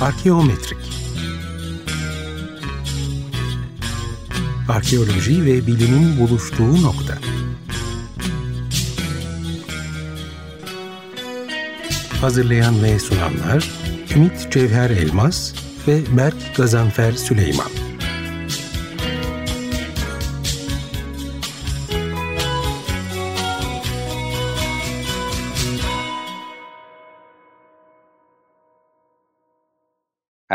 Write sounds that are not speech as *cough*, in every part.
Arkeometrik Arkeoloji ve bilimin buluştuğu nokta. Hazırlayan ve sunanlar Ümit Cevher Elmas ve Berk Gazanfer Süleyman.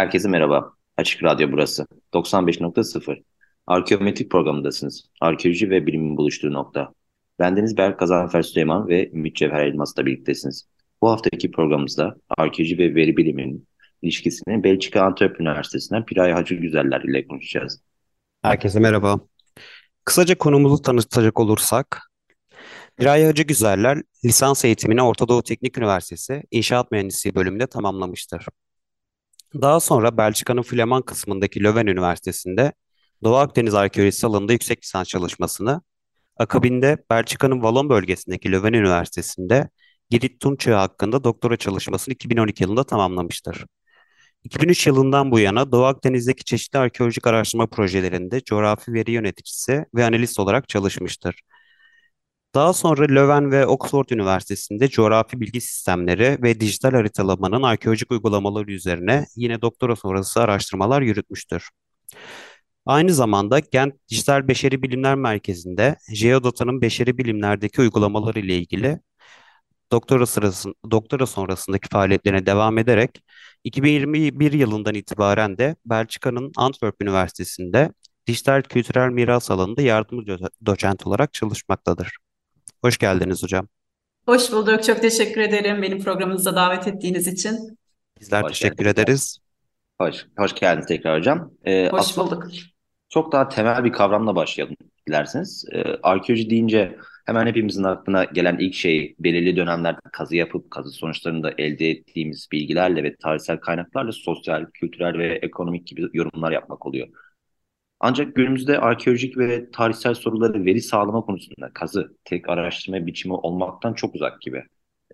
Herkese merhaba. Açık Radyo burası. 95.0. Arkeometrik programındasınız. Arkeoloji ve bilimin buluştuğu nokta. Bendeniz Berk Gazanfer Süleyman ve Ümit Cevher Elmas'la birliktesiniz. Bu haftaki programımızda arkeoloji ve veri biliminin ilişkisini Belçika Antwerp Üniversitesi'nden Piray Hacı Güzeller ile konuşacağız. Herkese merhaba. Kısaca konumuzu tanıtacak olursak, Piray Hacı Güzeller lisans eğitimini Orta Doğu Teknik Üniversitesi İnşaat Mühendisliği bölümünde tamamlamıştır. Daha sonra Belçika'nın Fleman kısmındaki Leuven Üniversitesi'nde Doğu Akdeniz arkeolojisi alanında yüksek lisans çalışmasını, akabinde Belçika'nın Wallon bölgesindeki Leuven Üniversitesi'nde Girit Tunçağı hakkında doktora çalışmasını 2012 yılında tamamlamıştır. 2003 yılından bu yana Doğu Akdeniz'deki çeşitli arkeolojik araştırma projelerinde coğrafi veri yöneticisi ve analist olarak çalışmıştır. Daha sonra Löwen ve Oxford Üniversitesi'nde coğrafi bilgi sistemleri ve dijital haritalamanın arkeolojik uygulamaları üzerine yine doktora sonrası araştırmalar yürütmüştür. Aynı zamanda Gent Dijital Beşeri Bilimler Merkezi'nde Geodata'nın beşeri bilimlerdeki uygulamaları ile ilgili doktora sırasında doktora sonrasındaki faaliyetlerine devam ederek 2021 yılından itibaren de Belçika'nın Antwerp Üniversitesi'nde dijital kültürel miras alanında yardımcı doçent olarak çalışmaktadır. Hoş geldiniz hocam. Hoş bulduk. Çok teşekkür ederim benim programınıza davet ettiğiniz için. Bizler hoş teşekkür geldiniz. ederiz. Hoş, hoş geldiniz tekrar hocam. Ee, hoş bulduk. Çok daha temel bir kavramla başlayalım dilerseniz. Ee, arkeoloji deyince hemen hepimizin aklına gelen ilk şey belirli dönemlerde kazı yapıp kazı sonuçlarında elde ettiğimiz bilgilerle ve tarihsel kaynaklarla sosyal, kültürel ve ekonomik gibi yorumlar yapmak oluyor. Ancak günümüzde arkeolojik ve tarihsel soruları veri sağlama konusunda kazı tek araştırma biçimi olmaktan çok uzak gibi.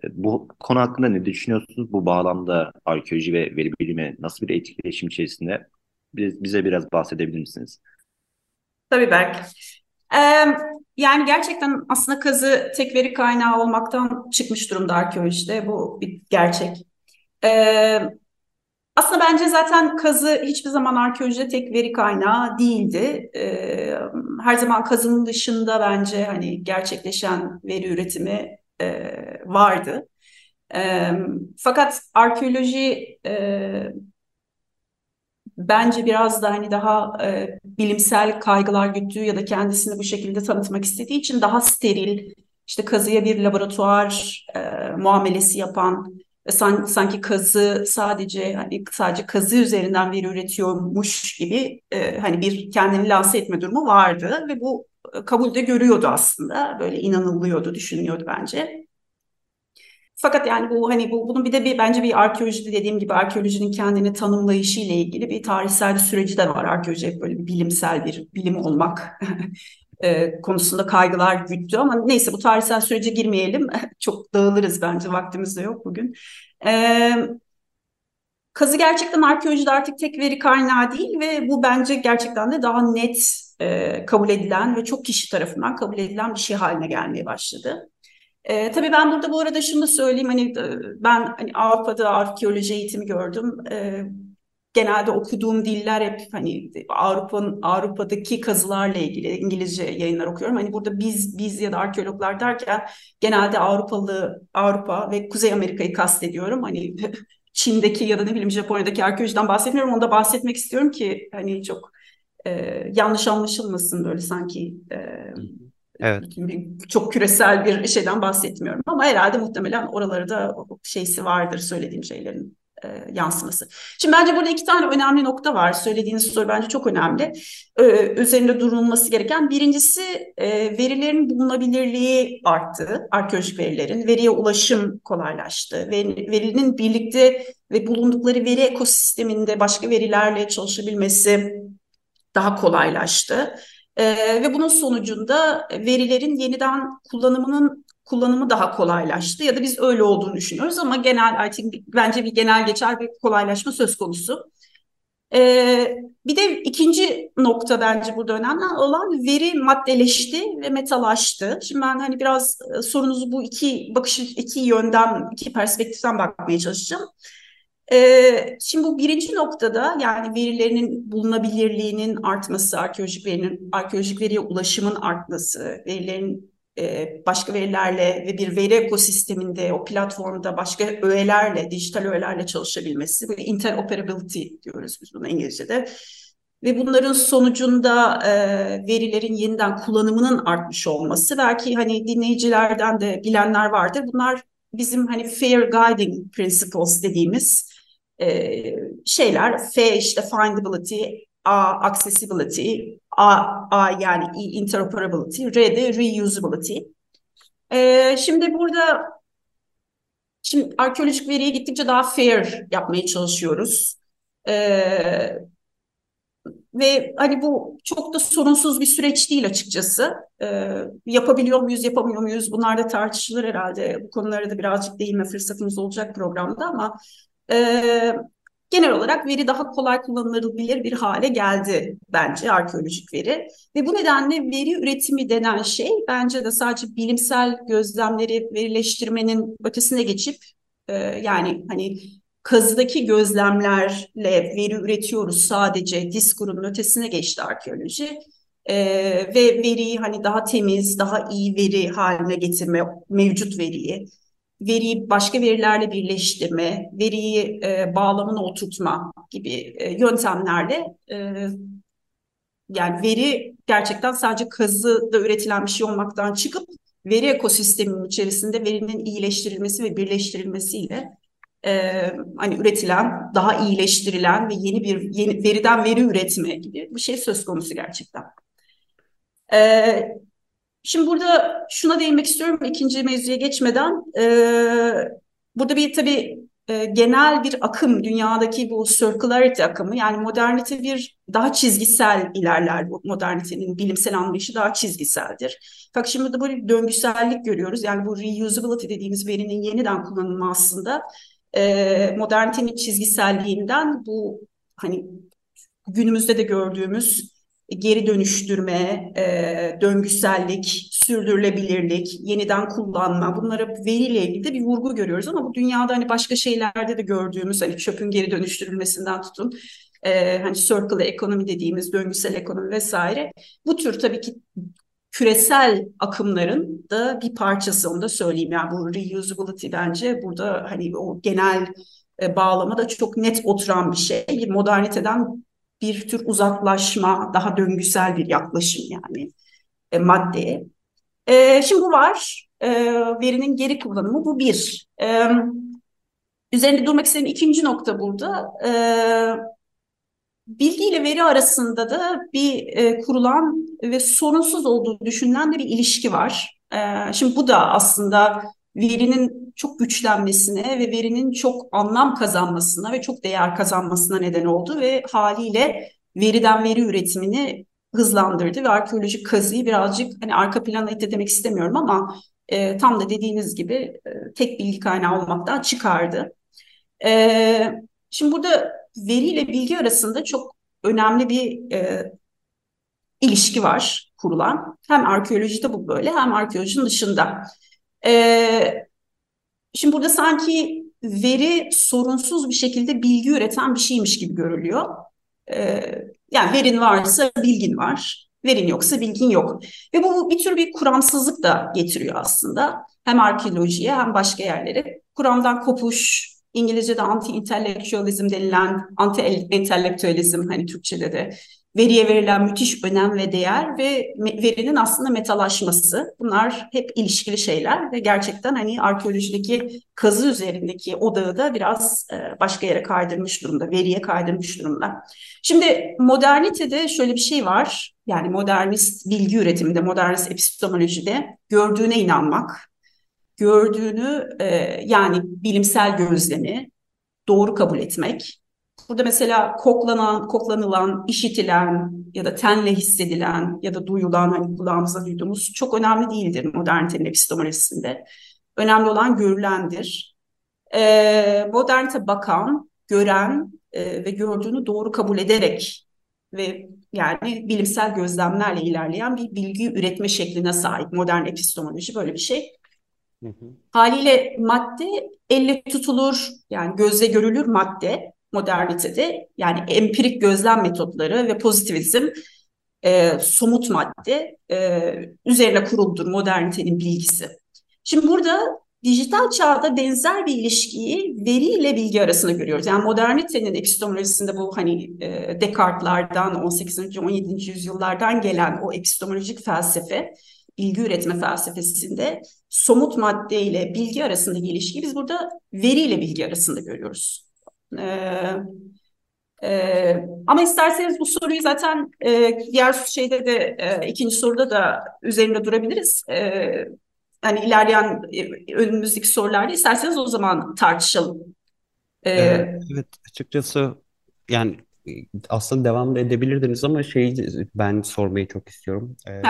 E, bu konu hakkında ne düşünüyorsunuz? Bu bağlamda arkeoloji ve veri bilimi nasıl bir etkileşim içerisinde bize biraz bahsedebilir misiniz? Tabii Berk. Ee, yani gerçekten aslında kazı tek veri kaynağı olmaktan çıkmış durumda arkeolojide. Bu bir gerçek. Ee, aslında bence zaten kazı hiçbir zaman arkeolojide tek veri kaynağı değildi. Ee, her zaman kazının dışında bence hani gerçekleşen veri üretimi e, vardı. E, fakat arkeoloji e, bence biraz da hani daha e, bilimsel kaygılar güttüğü ya da kendisini bu şekilde tanıtmak istediği için daha steril, işte kazıya bir laboratuvar muamelesi yapan san, sanki kazı sadece hani sadece kazı üzerinden veri üretiyormuş gibi e, hani bir kendini lanse etme durumu vardı ve bu e, kabulde görüyordu aslında böyle inanılıyordu düşünüyordu bence. Fakat yani bu hani bu bunun bir de bir bence bir arkeoloji dediğim gibi arkeolojinin kendini tanımlayışı ile ilgili bir tarihsel bir süreci de var. Arkeoloji hep böyle bir bilimsel bir bilim olmak *laughs* e, konusunda kaygılar güttü ama neyse bu tarihsel sürece girmeyelim. *laughs* Çok dağılırız bence vaktimiz de yok bugün. E, kazı gerçekten arkeolojide artık tek veri kaynağı değil ve bu bence gerçekten de daha net e, kabul edilen ve çok kişi tarafından kabul edilen bir şey haline gelmeye başladı. E, tabii ben burada bu arada şunu da söyleyeyim hani ben hani Avrupa'da arkeoloji eğitimi gördüm. E, genelde okuduğum diller hep hani Avrupa'nın Avrupa'daki kazılarla ilgili İngilizce yayınlar okuyorum. Hani burada biz biz ya da arkeologlar derken genelde Avrupalı Avrupa ve Kuzey Amerika'yı kastediyorum. Hani *laughs* Çin'deki ya da ne bileyim Japonya'daki arkeolojiden bahsetmiyorum. Onda bahsetmek istiyorum ki hani çok e, yanlış anlaşılmasın böyle sanki e, Evet. Çok küresel bir şeyden bahsetmiyorum ama herhalde muhtemelen oraları da şeysi vardır söylediğim şeylerin e, yansıması. Şimdi bence burada iki tane önemli nokta var. Söylediğiniz soru bence çok önemli. Ee, üzerinde durulması gereken. Birincisi e, verilerin bulunabilirliği arttı. Arkeolojik verilerin. Veriye ulaşım kolaylaştı. Ve verinin birlikte ve bulundukları veri ekosisteminde başka verilerle çalışabilmesi daha kolaylaştı. Ee, ve bunun sonucunda verilerin yeniden kullanımının kullanımı daha kolaylaştı ya da biz öyle olduğunu düşünüyoruz ama genel I think, bence bir genel geçer bir kolaylaşma söz konusu. Ee, bir de ikinci nokta bence burada önemli olan veri maddeleşti ve metalaştı. Şimdi ben hani biraz e, sorunuzu bu iki bakış iki yönden, iki perspektiften bakmaya çalışacağım. Ee, şimdi bu birinci noktada yani verilerinin bulunabilirliğinin artması, arkeolojik verinin arkeolojik veriye ulaşımın artması, verilerin başka verilerle ve bir veri ekosisteminde o platformda başka öğelerle, dijital öğelerle çalışabilmesi, bu interoperability diyoruz biz buna İngilizce'de. Ve bunların sonucunda e, verilerin yeniden kullanımının artmış olması belki hani dinleyicilerden de bilenler vardır. Bunlar bizim hani fair guiding principles dediğimiz e, şeyler. F işte findability, A accessibility, A, A yani interoperability, R de reusability. Ee, şimdi burada şimdi arkeolojik veriye gittikçe daha fair yapmaya çalışıyoruz. Ee, ve hani bu çok da sorunsuz bir süreç değil açıkçası. Ee, yapabiliyor muyuz, yapamıyor muyuz? Bunlar da tartışılır herhalde. Bu konulara da birazcık değinme fırsatımız olacak programda ama e, genel olarak veri daha kolay kullanılabilir bir hale geldi bence arkeolojik veri. Ve bu nedenle veri üretimi denen şey bence de sadece bilimsel gözlemleri verileştirmenin ötesine geçip e, yani hani kazıdaki gözlemlerle veri üretiyoruz sadece diskurun ötesine geçti arkeoloji. Ee, ve veriyi hani daha temiz, daha iyi veri haline getirme, mevcut veriyi veriyi başka verilerle birleştirme, veriyi e, bağlamına oturtma gibi e, yöntemlerle e, yani veri gerçekten sadece kazıda üretilen bir şey olmaktan çıkıp veri ekosisteminin içerisinde verinin iyileştirilmesi ve birleştirilmesiyle e, hani üretilen, daha iyileştirilen ve yeni bir yeni veriden veri üretme gibi bir şey söz konusu gerçekten. E, Şimdi burada şuna değinmek istiyorum ikinci mevzuya geçmeden. E, burada bir tabii e, genel bir akım dünyadaki bu circularity akımı yani modernite bir daha çizgisel ilerler bu modernitenin bilimsel anlayışı daha çizgiseldir. Fakat şimdi de böyle döngüsellik görüyoruz yani bu reusability dediğimiz verinin yeniden kullanımı aslında e, modernitenin çizgiselliğinden bu hani günümüzde de gördüğümüz geri dönüştürme, e, döngüsellik, sürdürülebilirlik, yeniden kullanma bunlara veriyle ilgili de bir vurgu görüyoruz. Ama bu dünyada hani başka şeylerde de gördüğümüz hani çöpün geri dönüştürülmesinden tutun e, hani circular ekonomi dediğimiz döngüsel ekonomi vesaire. Bu tür tabii ki küresel akımların da bir parçası onu da söyleyeyim. Yani bu reusability bence burada hani o genel e, bağlama da çok net oturan bir şey. Bir moderniteden bir tür uzaklaşma, daha döngüsel bir yaklaşım yani e, maddeye. E, şimdi bu var. E, verinin geri kullanımı bu bir. E, üzerinde durmak istediğim ikinci nokta burada. E, bilgi ile veri arasında da bir e, kurulan ve sorunsuz olduğu düşünülen de bir ilişki var. E, şimdi bu da aslında verinin çok güçlenmesine ve verinin çok anlam kazanmasına ve çok değer kazanmasına neden oldu ve haliyle veriden veri üretimini hızlandırdı ve arkeolojik kazıyı birazcık hani arka plana itti demek istemiyorum ama e, tam da dediğiniz gibi e, tek bilgi kaynağı olmaktan çıkardı. E, şimdi burada veriyle bilgi arasında çok önemli bir e, ilişki var kurulan. Hem arkeolojide bu böyle hem arkeolojinin dışında. E, şimdi burada sanki veri sorunsuz bir şekilde bilgi üreten bir şeymiş gibi görülüyor. E, yani verin varsa bilgin var, verin yoksa bilgin yok. Ve bu bir tür bir kuramsızlık da getiriyor aslında. Hem arkeolojiye hem başka yerlere. Kuramdan kopuş, İngilizce'de anti-intellectualism denilen anti-entelektüelizm hani Türkçe'de de veriye verilen müthiş önem ve değer ve verinin aslında metalaşması. Bunlar hep ilişkili şeyler ve gerçekten hani arkeolojideki kazı üzerindeki odağı da biraz e, başka yere kaydırmış durumda, veriye kaydırmış durumda. Şimdi modernitede şöyle bir şey var. Yani modernist bilgi üretiminde, modernist epistemolojide gördüğüne inanmak, gördüğünü e, yani bilimsel gözlemi doğru kabul etmek, Burada mesela koklanan, koklanılan, işitilen ya da tenle hissedilen ya da duyulan hani kulağımıza duyduğumuz çok önemli değildir modernitenin epistemolojisinde. Önemli olan görülendir. E, modernite bakan, gören e, ve gördüğünü doğru kabul ederek ve yani bilimsel gözlemlerle ilerleyen bir bilgi üretme şekline sahip modern epistemoloji böyle bir şey. Hı hı. Haliyle madde elle tutulur yani gözle görülür madde modernitede yani empirik gözlem metotları ve pozitivizm e, somut madde e, üzerine kuruldur modernitenin bilgisi. Şimdi burada dijital çağda benzer bir ilişkiyi veri ile bilgi arasında görüyoruz. Yani modernitenin epistemolojisinde bu hani e, Descartes'lardan 18. 17. yüzyıllardan gelen o epistemolojik felsefe, bilgi üretme felsefesinde somut madde ile bilgi arasındaki ilişkiyi biz burada veri ile bilgi arasında görüyoruz. Ee, e, ama isterseniz bu soruyu zaten e, diğer şeyde de e, ikinci soruda da üzerinde durabiliriz. E, yani ilerleyen e, önümüzdeki sorularda isterseniz o zaman tartışalım. Ee, evet açıkçası yani aslında devam edebilirdiniz ama şeyi ben sormayı çok istiyorum. Ee,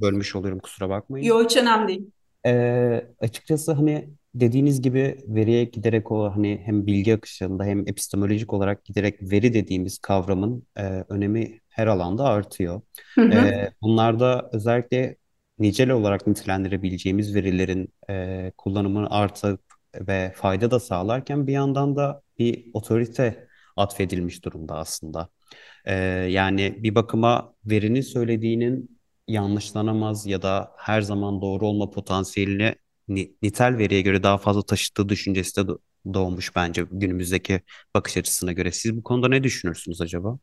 bölmüş oluyorum kusura bakmayın. Yok hiç önemli değil. Ee, açıkçası hani dediğiniz gibi veriye giderek o hani hem bilgi akışında hem epistemolojik olarak giderek veri dediğimiz kavramın e, önemi her alanda artıyor. Hı hı. E, bunlarda özellikle nicel olarak nitelendirebileceğimiz verilerin e, kullanımını artıp ve fayda da sağlarken bir yandan da bir otorite atfedilmiş durumda aslında. E, yani bir bakıma verinin söylediğinin yanlışlanamaz ya da her zaman doğru olma potansiyelini nitel veriye göre daha fazla taşıdığı düşüncesi de doğmuş bence günümüzdeki bakış açısına göre. Siz bu konuda ne düşünürsünüz acaba?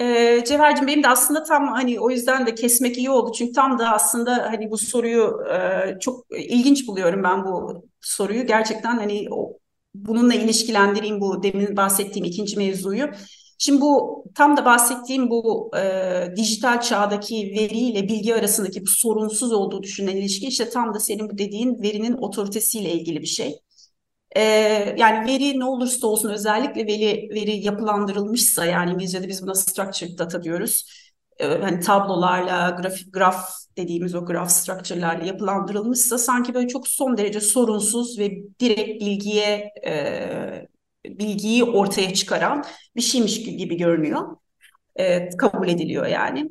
Ee, Cevher'cim benim de aslında tam hani o yüzden de kesmek iyi oldu. Çünkü tam da aslında hani bu soruyu e, çok ilginç buluyorum ben bu soruyu. Gerçekten hani o, bununla ilişkilendireyim bu demin bahsettiğim ikinci mevzuyu. Şimdi bu tam da bahsettiğim bu e, dijital çağdaki veriyle bilgi arasındaki bu sorunsuz olduğu düşünülen ilişki işte tam da senin bu dediğin verinin otoritesiyle ilgili bir şey. E, yani veri ne olursa olsun özellikle veri, veri yapılandırılmışsa yani İngilizce'de biz buna structured data diyoruz. E, hani tablolarla, graf, graf dediğimiz o graf structure'larla yapılandırılmışsa sanki böyle çok son derece sorunsuz ve direkt bilgiye e, bilgiyi ortaya çıkaran bir şeymiş gibi görünüyor. E, kabul ediliyor yani.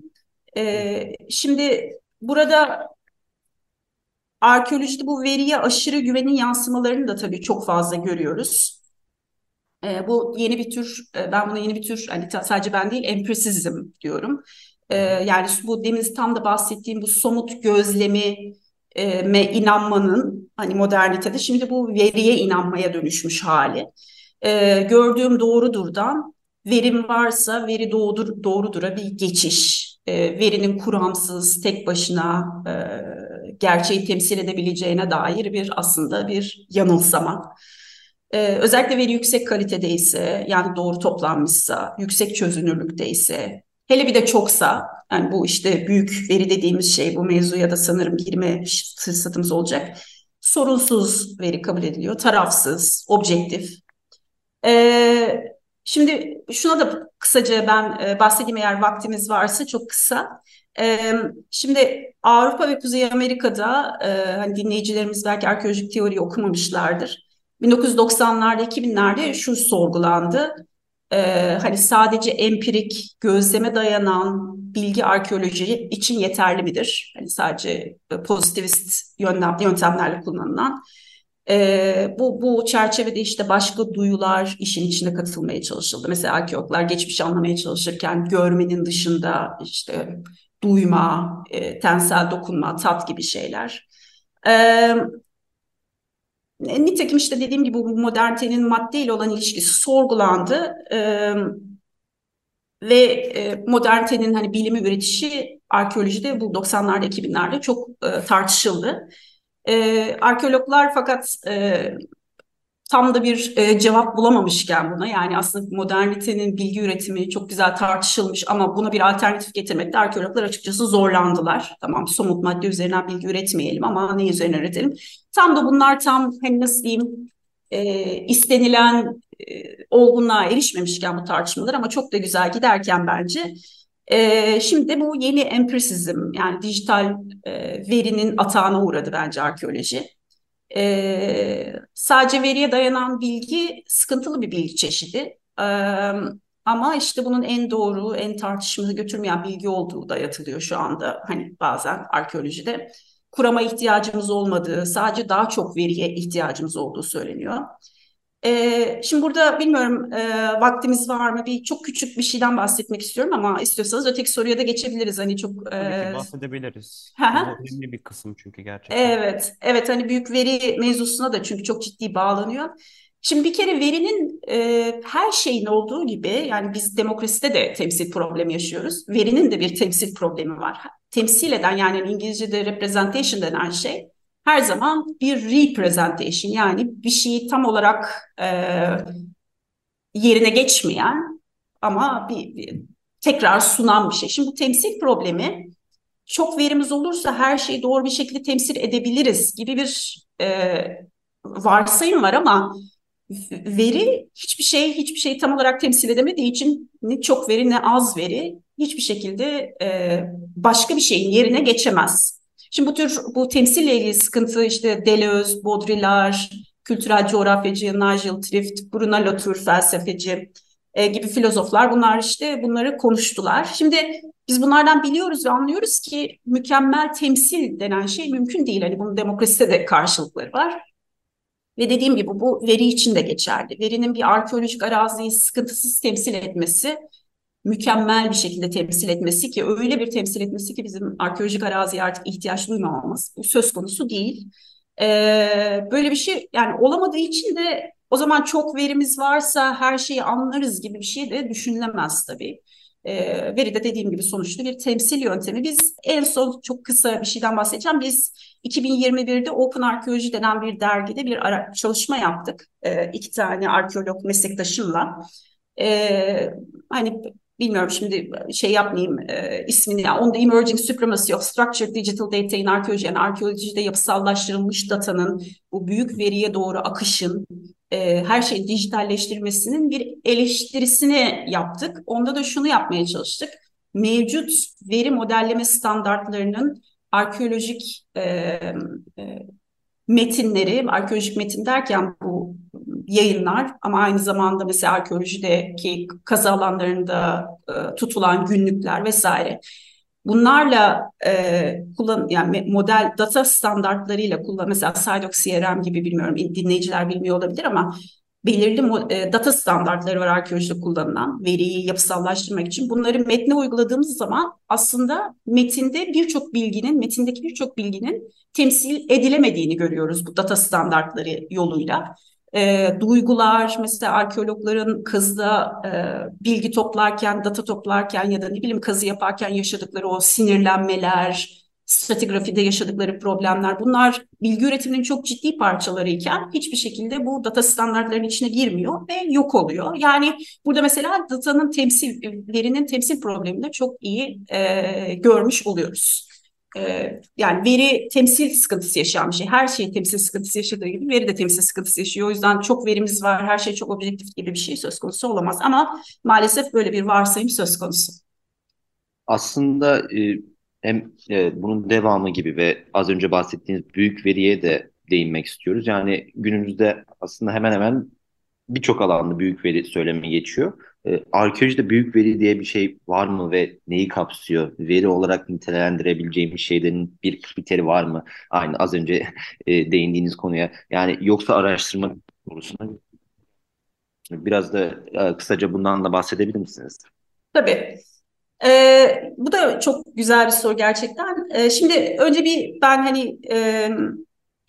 E, şimdi burada arkeolojide bu veriye aşırı güvenin yansımalarını da tabii çok fazla görüyoruz. E, bu yeni bir tür, e, ben buna yeni bir tür, hani sadece ben değil, empirisizm diyorum. E, yani bu demin tam da bahsettiğim bu somut gözlemi e, me inanmanın hani modernitede şimdi bu veriye inanmaya dönüşmüş hali e, gördüğüm doğrudurdan verim varsa veri doğrudur, doğrudura bir geçiş. E, verinin kuramsız, tek başına e, gerçeği temsil edebileceğine dair bir aslında bir yanılsama. Ee, özellikle veri yüksek kalitedeyse, yani doğru toplanmışsa, yüksek çözünürlükteyse, hele bir de çoksa, yani bu işte büyük veri dediğimiz şey, bu mevzuya da sanırım girme fırsatımız olacak. Sorunsuz veri kabul ediliyor, tarafsız, objektif. Ee, şimdi şuna da kısaca ben e, bahsedeyim eğer vaktimiz varsa çok kısa. Ee, şimdi Avrupa ve Kuzey Amerika'da e, hani dinleyicilerimiz belki arkeolojik teori okumamışlardır. 1990'larda 2000'lerde şu sorgulandı. Ee, hani sadece empirik gözleme dayanan bilgi arkeoloji için yeterli midir? Hani sadece pozitivist yöntemlerle kullanılan. E, bu, bu çerçevede işte başka duyular işin içine katılmaya çalışıldı. Mesela arkeologlar geçmişi anlamaya çalışırken görmenin dışında işte duyma, e, tensel dokunma, tat gibi şeyler. E, nitekim işte dediğim gibi bu modernitenin maddeyle olan ilişkisi sorgulandı. E, ve e, modernitenin hani bilimi üretişi arkeolojide bu 90'larda 2000'lerde çok e, tartışıldı. E, arkeologlar fakat e, tam da bir e, cevap bulamamışken buna yani aslında modernitenin bilgi üretimi çok güzel tartışılmış ama buna bir alternatif getirmekte arkeologlar açıkçası zorlandılar. Tamam somut madde üzerinden bilgi üretmeyelim ama ne üzerine üretelim? Tam da bunlar tam hani nasıl diyeyim e, istenilen e, olgunluğa erişmemişken bu tartışmalar ama çok da güzel giderken bence şimdi bu yeni empirisizm yani dijital verinin atağına uğradı bence arkeoloji. Sadece veriye dayanan bilgi sıkıntılı bir bilgi çeşidi. Ama işte bunun en doğru, en tartışmalı götürmeyen bilgi olduğu dayatılıyor şu anda. Hani bazen arkeolojide kurama ihtiyacımız olmadığı, sadece daha çok veriye ihtiyacımız olduğu söyleniyor. Ee, şimdi burada bilmiyorum e, vaktimiz var mı? Bir çok küçük bir şeyden bahsetmek istiyorum ama istiyorsanız öteki soruya da geçebiliriz. Hani çok Tabii e, ki bahsedebiliriz. Bu önemli bir kısım çünkü gerçekten. Evet, evet hani büyük veri mevzusuna da çünkü çok ciddi bağlanıyor. Şimdi bir kere verinin e, her şeyin olduğu gibi yani biz demokraside de temsil problemi yaşıyoruz. Verinin de bir temsil problemi var. Temsil eden yani İngilizce'de representation denen şey her zaman bir representation yani bir şeyi tam olarak e, yerine geçmeyen ama bir, bir tekrar sunan bir şey. Şimdi bu temsil problemi çok verimiz olursa her şeyi doğru bir şekilde temsil edebiliriz gibi bir e, varsayım var ama veri hiçbir şey hiçbir şeyi tam olarak temsil edemediği için ne çok veri ne az veri hiçbir şekilde e, başka bir şeyin yerine geçemez. Şimdi bu tür bu temsille ilgili sıkıntı işte Deleuze, Baudrillard, kültürel coğrafyacı Nigel Trift, Bruno Latour felsefeci e, gibi filozoflar bunlar işte bunları konuştular. Şimdi biz bunlardan biliyoruz ve anlıyoruz ki mükemmel temsil denen şey mümkün değil. Hani bunun demokraside de karşılıkları var. Ve dediğim gibi bu veri için de geçerli. Verinin bir arkeolojik araziyi sıkıntısız temsil etmesi, mükemmel bir şekilde temsil etmesi ki öyle bir temsil etmesi ki bizim arkeolojik araziye artık ihtiyaç duymamamız bu söz konusu değil. Ee, böyle bir şey yani olamadığı için de o zaman çok verimiz varsa her şeyi anlarız gibi bir şey de düşünülemez tabii. E, veri de dediğim gibi sonuçta bir temsil yöntemi. Biz en son çok kısa bir şeyden bahsedeceğim. Biz 2021'de Open Arkeoloji denen bir dergide bir ara, çalışma yaptık. E, iki tane arkeolog meslektaşımla. E, hani bilmiyorum şimdi şey yapmayayım e, ismini ya on the emerging supremacy of structured digital data in archaeology yani arkeolojide yapısallaştırılmış datanın bu büyük veriye doğru akışın e, her şeyin dijitalleştirmesinin bir eleştirisini yaptık. Onda da şunu yapmaya çalıştık. Mevcut veri modelleme standartlarının arkeolojik e, e, metinleri, arkeolojik metin derken bu yayınlar ama aynı zamanda mesela arkeolojideki kazı alanlarında e, tutulan günlükler vesaire. Bunlarla e, kullan yani model data standartlarıyla kullan mesela Sidox CRM gibi bilmiyorum dinleyiciler bilmiyor olabilir ama belirli e, data standartları var arkeolojide kullanılan veriyi yapısallaştırmak için. Bunları metne uyguladığımız zaman aslında metinde birçok bilginin, metindeki birçok bilginin temsil edilemediğini görüyoruz bu data standartları yoluyla e, duygular mesela arkeologların kazıda e, bilgi toplarken, data toplarken ya da ne bileyim kazı yaparken yaşadıkları o sinirlenmeler, stratigrafide yaşadıkları problemler bunlar bilgi üretiminin çok ciddi parçalarıyken hiçbir şekilde bu data standartlarının içine girmiyor ve yok oluyor. Yani burada mesela datanın temsil, verinin temsil problemini çok iyi e, görmüş oluyoruz. Ee, yani veri temsil sıkıntısı yaşayan bir şey. Her şey temsil sıkıntısı yaşadığı gibi veri de temsil sıkıntısı yaşıyor. O yüzden çok verimiz var, her şey çok objektif gibi bir şey söz konusu olamaz. Ama maalesef böyle bir varsayım söz konusu. Aslında e, hem e, bunun devamı gibi ve az önce bahsettiğiniz büyük veriye de değinmek istiyoruz. Yani günümüzde aslında hemen hemen birçok alanda büyük veri söylemi geçiyor. E, arkeolojide büyük veri diye bir şey var mı ve neyi kapsıyor? Veri olarak nitelendirebileceğimiz şeylerin bir kriteri var mı? Aynı az önce *laughs* e, değindiğiniz konuya. Yani yoksa araştırma konusunda biraz da e, kısaca bundan da bahsedebilir misiniz? Tabii. Ee, bu da çok güzel bir soru gerçekten. Ee, şimdi önce bir ben hani e,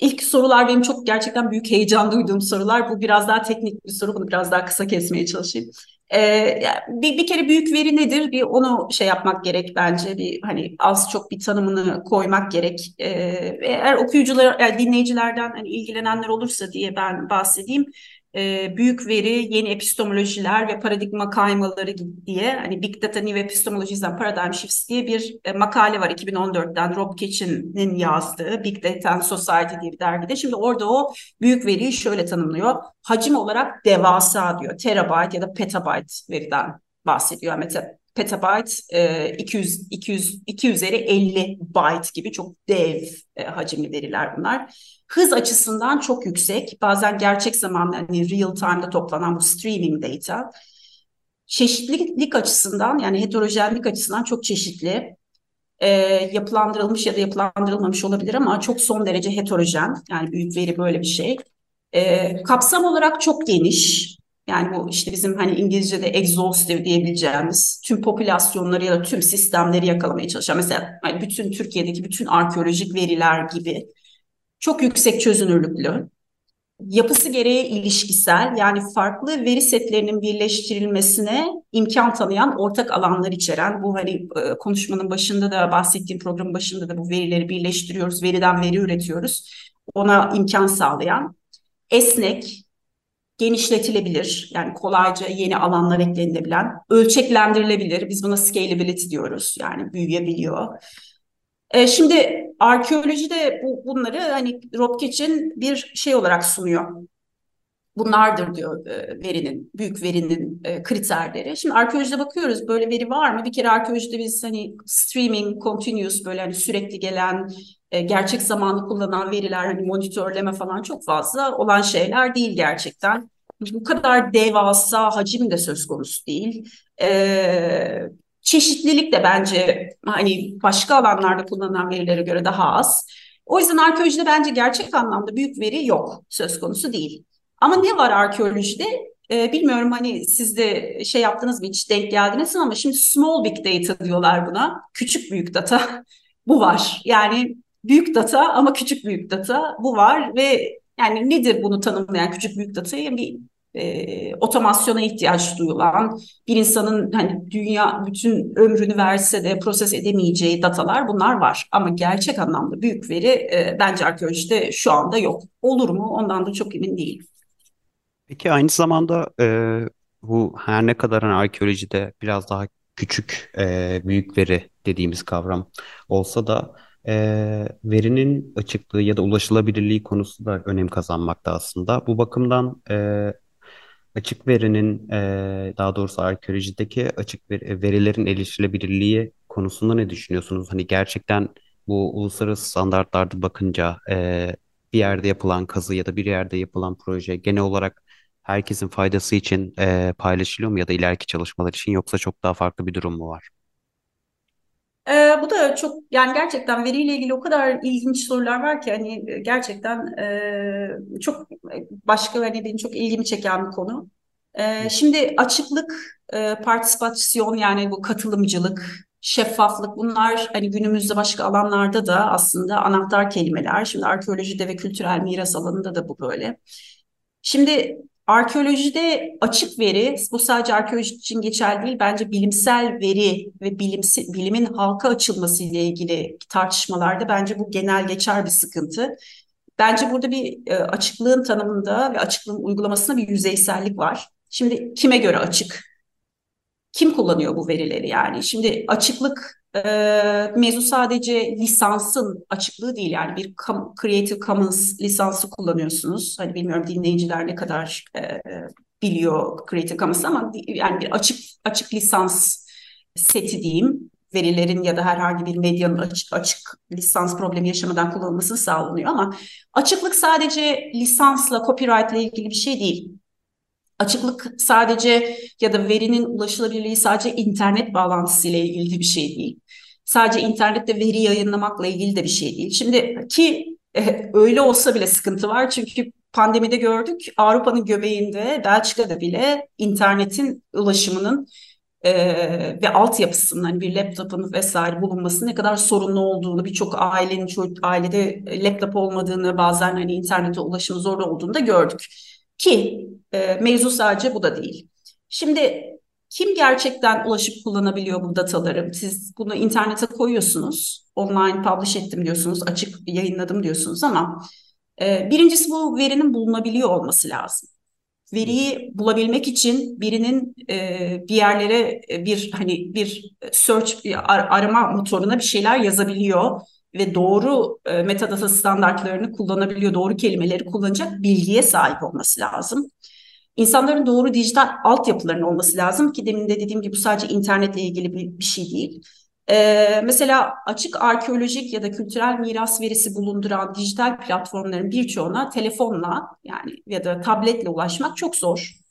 ilk sorular benim çok gerçekten büyük heyecan duyduğum sorular. Bu biraz daha teknik bir soru. Bunu biraz daha kısa kesmeye çalışayım. Ee, bir, bir kere büyük veri nedir? Bir onu şey yapmak gerek bence. Bir hani az çok bir tanımını koymak gerek. Ee, eğer okuyucular, yani dinleyicilerden hani ilgilenenler olursa diye ben bahsedeyim. E, büyük veri, yeni epistemolojiler ve paradigma kaymaları diye hani Big Data New Epistemologies and Paradigm Shifts diye bir e, makale var 2014'ten Rob Kitchen'in yazdığı Big Data and Society diye bir dergide. Şimdi orada o büyük veriyi şöyle tanımlıyor. Hacim olarak devasa diyor. Terabyte ya da petabyte veriden bahsediyor. Mesela petabyte 200 200 2 üzeri 50 byte gibi çok dev e, hacimli veriler bunlar. Hız açısından çok yüksek. Bazen gerçek zamanlı yani real time'da toplanan bu streaming data. Çeşitlilik açısından yani heterojenlik açısından çok çeşitli. E, yapılandırılmış ya da yapılandırılmamış olabilir ama çok son derece heterojen. Yani büyük veri böyle bir şey. E, kapsam olarak çok geniş. Yani bu işte bizim hani İngilizce'de exhaustive diyebileceğimiz tüm popülasyonları ya da tüm sistemleri yakalamaya çalışan mesela hani bütün Türkiye'deki bütün arkeolojik veriler gibi çok yüksek çözünürlüklü, yapısı gereği ilişkisel yani farklı veri setlerinin birleştirilmesine imkan tanıyan ortak alanlar içeren bu hani e, konuşmanın başında da bahsettiğim programın başında da bu verileri birleştiriyoruz, veriden veri üretiyoruz. Ona imkan sağlayan esnek, genişletilebilir yani kolayca yeni alanlar eklenilebilen, ölçeklendirilebilir. Biz buna scalability diyoruz yani büyüyebiliyor. E, şimdi arkeolojide bu, bunları hani Ropkeç'in bir şey olarak sunuyor. Bunlardır diyor e, verinin, büyük verinin e, kriterleri. Şimdi arkeolojide bakıyoruz böyle veri var mı? Bir kere arkeolojide biz hani streaming, continuous böyle hani sürekli gelen, gerçek zamanlı kullanılan veriler hani monitörleme falan çok fazla olan şeyler değil gerçekten. Bu kadar devasa hacim de söz konusu değil. E, çeşitlilik de bence hani başka alanlarda kullanılan verilere göre daha az. O yüzden arkeolojide bence gerçek anlamda büyük veri yok, söz konusu değil. Ama ne var arkeolojide? Ee, bilmiyorum hani siz de şey yaptınız mı hiç denk geldiniz ama şimdi small big data diyorlar buna. Küçük büyük data *laughs* bu var. Yani büyük data ama küçük büyük data bu var ve yani nedir bunu tanımlayan küçük büyük datayı? Bir e, otomasyona ihtiyaç duyulan bir insanın hani dünya bütün ömrünü verse de proses edemeyeceği datalar bunlar var. Ama gerçek anlamda büyük veri e, bence arkeolojide şu anda yok. Olur mu? Ondan da çok emin değilim. Peki aynı zamanda e, bu her ne kadar hani arkeolojide biraz daha küçük e, büyük veri dediğimiz kavram olsa da e, verinin açıklığı ya da ulaşılabilirliği konusu da önem kazanmakta aslında. Bu bakımdan e, açık verinin e, daha doğrusu arkeolojideki açık veri, verilerin erişilebilirliği konusunda ne düşünüyorsunuz? Hani gerçekten bu uluslararası standartlarda bakınca e, bir yerde yapılan kazı ya da bir yerde yapılan proje genel olarak herkesin faydası için e, paylaşılıyor mu ya da ileriki çalışmalar için yoksa çok daha farklı bir durum mu var? Ee, bu da çok yani gerçekten veriyle ilgili o kadar ilginç sorular var ki hani e, gerçekten e, çok başka hani benim çok ilgimi çeken bir konu. E, şimdi açıklık, e, partisipasyon yani bu katılımcılık, şeffaflık bunlar hani günümüzde başka alanlarda da aslında anahtar kelimeler. Şimdi arkeolojide ve kültürel miras alanında da bu böyle. Şimdi Arkeolojide açık veri, bu sadece arkeoloji için geçerli değil, bence bilimsel veri ve bilimsi, bilimin halka açılması ile ilgili tartışmalarda bence bu genel geçer bir sıkıntı. Bence burada bir e, açıklığın tanımında ve açıklığın uygulamasında bir yüzeysellik var. Şimdi kime göre açık? Kim kullanıyor bu verileri yani? Şimdi açıklık e, mevzu sadece lisansın açıklığı değil yani bir Creative Commons lisansı kullanıyorsunuz. Hani bilmiyorum dinleyiciler ne kadar e, biliyor Creative Commons ama yani bir açık açık lisans seti diyeyim verilerin ya da herhangi bir medyanın açık, açık lisans problemi yaşamadan kullanılması sağlanıyor ama açıklık sadece lisansla, copyright ile ilgili bir şey değil. Açıklık sadece ya da verinin ulaşılabilirliği sadece internet bağlantısı ile ilgili bir şey değil. Sadece internette veri yayınlamakla ilgili de bir şey değil. Şimdi ki e, öyle olsa bile sıkıntı var çünkü pandemide gördük Avrupa'nın göbeğinde Belçika'da bile internetin ulaşımının e, ve altyapısının hani bir laptopun vesaire bulunması ne kadar sorunlu olduğunu birçok ailenin çocuk, ailede laptop olmadığını bazen hani internete ulaşım zor olduğunu da gördük. Ki e, mevzu sadece bu da değil. Şimdi kim gerçekten ulaşıp kullanabiliyor bu dataları? Siz bunu internete koyuyorsunuz, online publish ettim diyorsunuz, açık yayınladım diyorsunuz ama e, birincisi bu verinin bulunabiliyor olması lazım. veriyi bulabilmek için birinin e, bir yerlere e, bir hani bir search bir arama motoruna bir şeyler yazabiliyor ve doğru e, metadata standartlarını kullanabiliyor, doğru kelimeleri kullanacak bilgiye sahip olması lazım. İnsanların doğru dijital altyapılarının olması lazım ki demin de dediğim gibi bu sadece internetle ilgili bir, bir şey değil. Ee, mesela açık arkeolojik ya da kültürel miras verisi bulunduran dijital platformların birçoğuna telefonla yani ya da tabletle ulaşmak çok zor.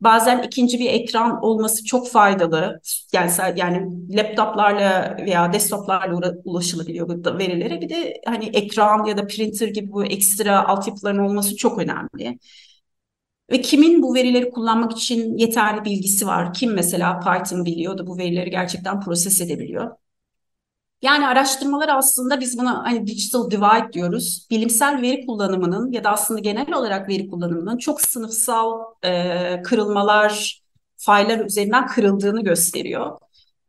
Bazen ikinci bir ekran olması çok faydalı. Yani yani laptoplarla veya desktoplarla ulaşılabiliyor bu verilere. Bir de hani ekran ya da printer gibi bu ekstra altyapıların olması çok önemli. Ve kimin bu verileri kullanmak için yeterli bilgisi var? Kim mesela Python biliyor da bu verileri gerçekten proses edebiliyor? Yani araştırmalar aslında biz buna hani digital divide diyoruz. Bilimsel veri kullanımının ya da aslında genel olarak veri kullanımının çok sınıfsal e, kırılmalar, faylar üzerinden kırıldığını gösteriyor.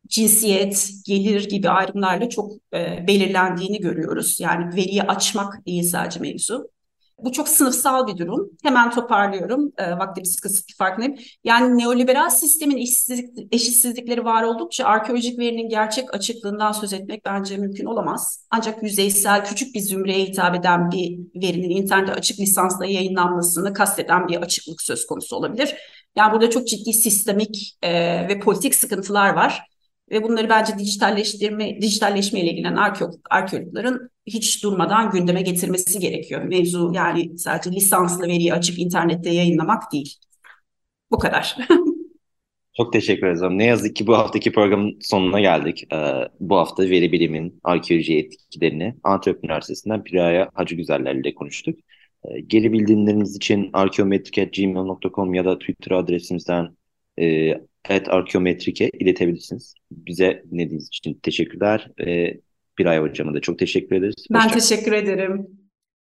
Cinsiyet, gelir gibi ayrımlarla çok e, belirlendiğini görüyoruz. Yani veriyi açmak değil sadece mevzu. Bu çok sınıfsal bir durum. Hemen toparlıyorum. E, vaktimiz kısıtlı farkındayım. Yani neoliberal sistemin eşitsizlik, eşitsizlikleri var oldukça arkeolojik verinin gerçek açıklığından söz etmek bence mümkün olamaz. Ancak yüzeysel küçük bir zümreye hitap eden bir verinin internette açık lisansla yayınlanmasını kasteden bir açıklık söz konusu olabilir. Yani burada çok ciddi sistemik e, ve politik sıkıntılar var. Ve bunları bence dijitalleştirme, dijitalleşmeyle ilgilenen arkeolog, arkeologların hiç durmadan gündeme getirmesi gerekiyor. Mevzu yani sadece lisanslı veriyi açıp internette yayınlamak değil. Bu kadar. *laughs* Çok teşekkür ederim. Ne yazık ki bu haftaki programın sonuna geldik. Ee, bu hafta veri bilimin arkeoloji etkilerini Antep Üniversitesi'nden Piraya Hacı Güzeller ile konuştuk. Ee, geri bildirimleriniz için arkeometrik.gmail.com ya da Twitter adresimizden e, arkeometrike iletebilirsiniz. Bize dinlediğiniz için teşekkürler. Ee, Biray Hocam'a da çok teşekkür ederiz. Ben Hoşça teşekkür ederim.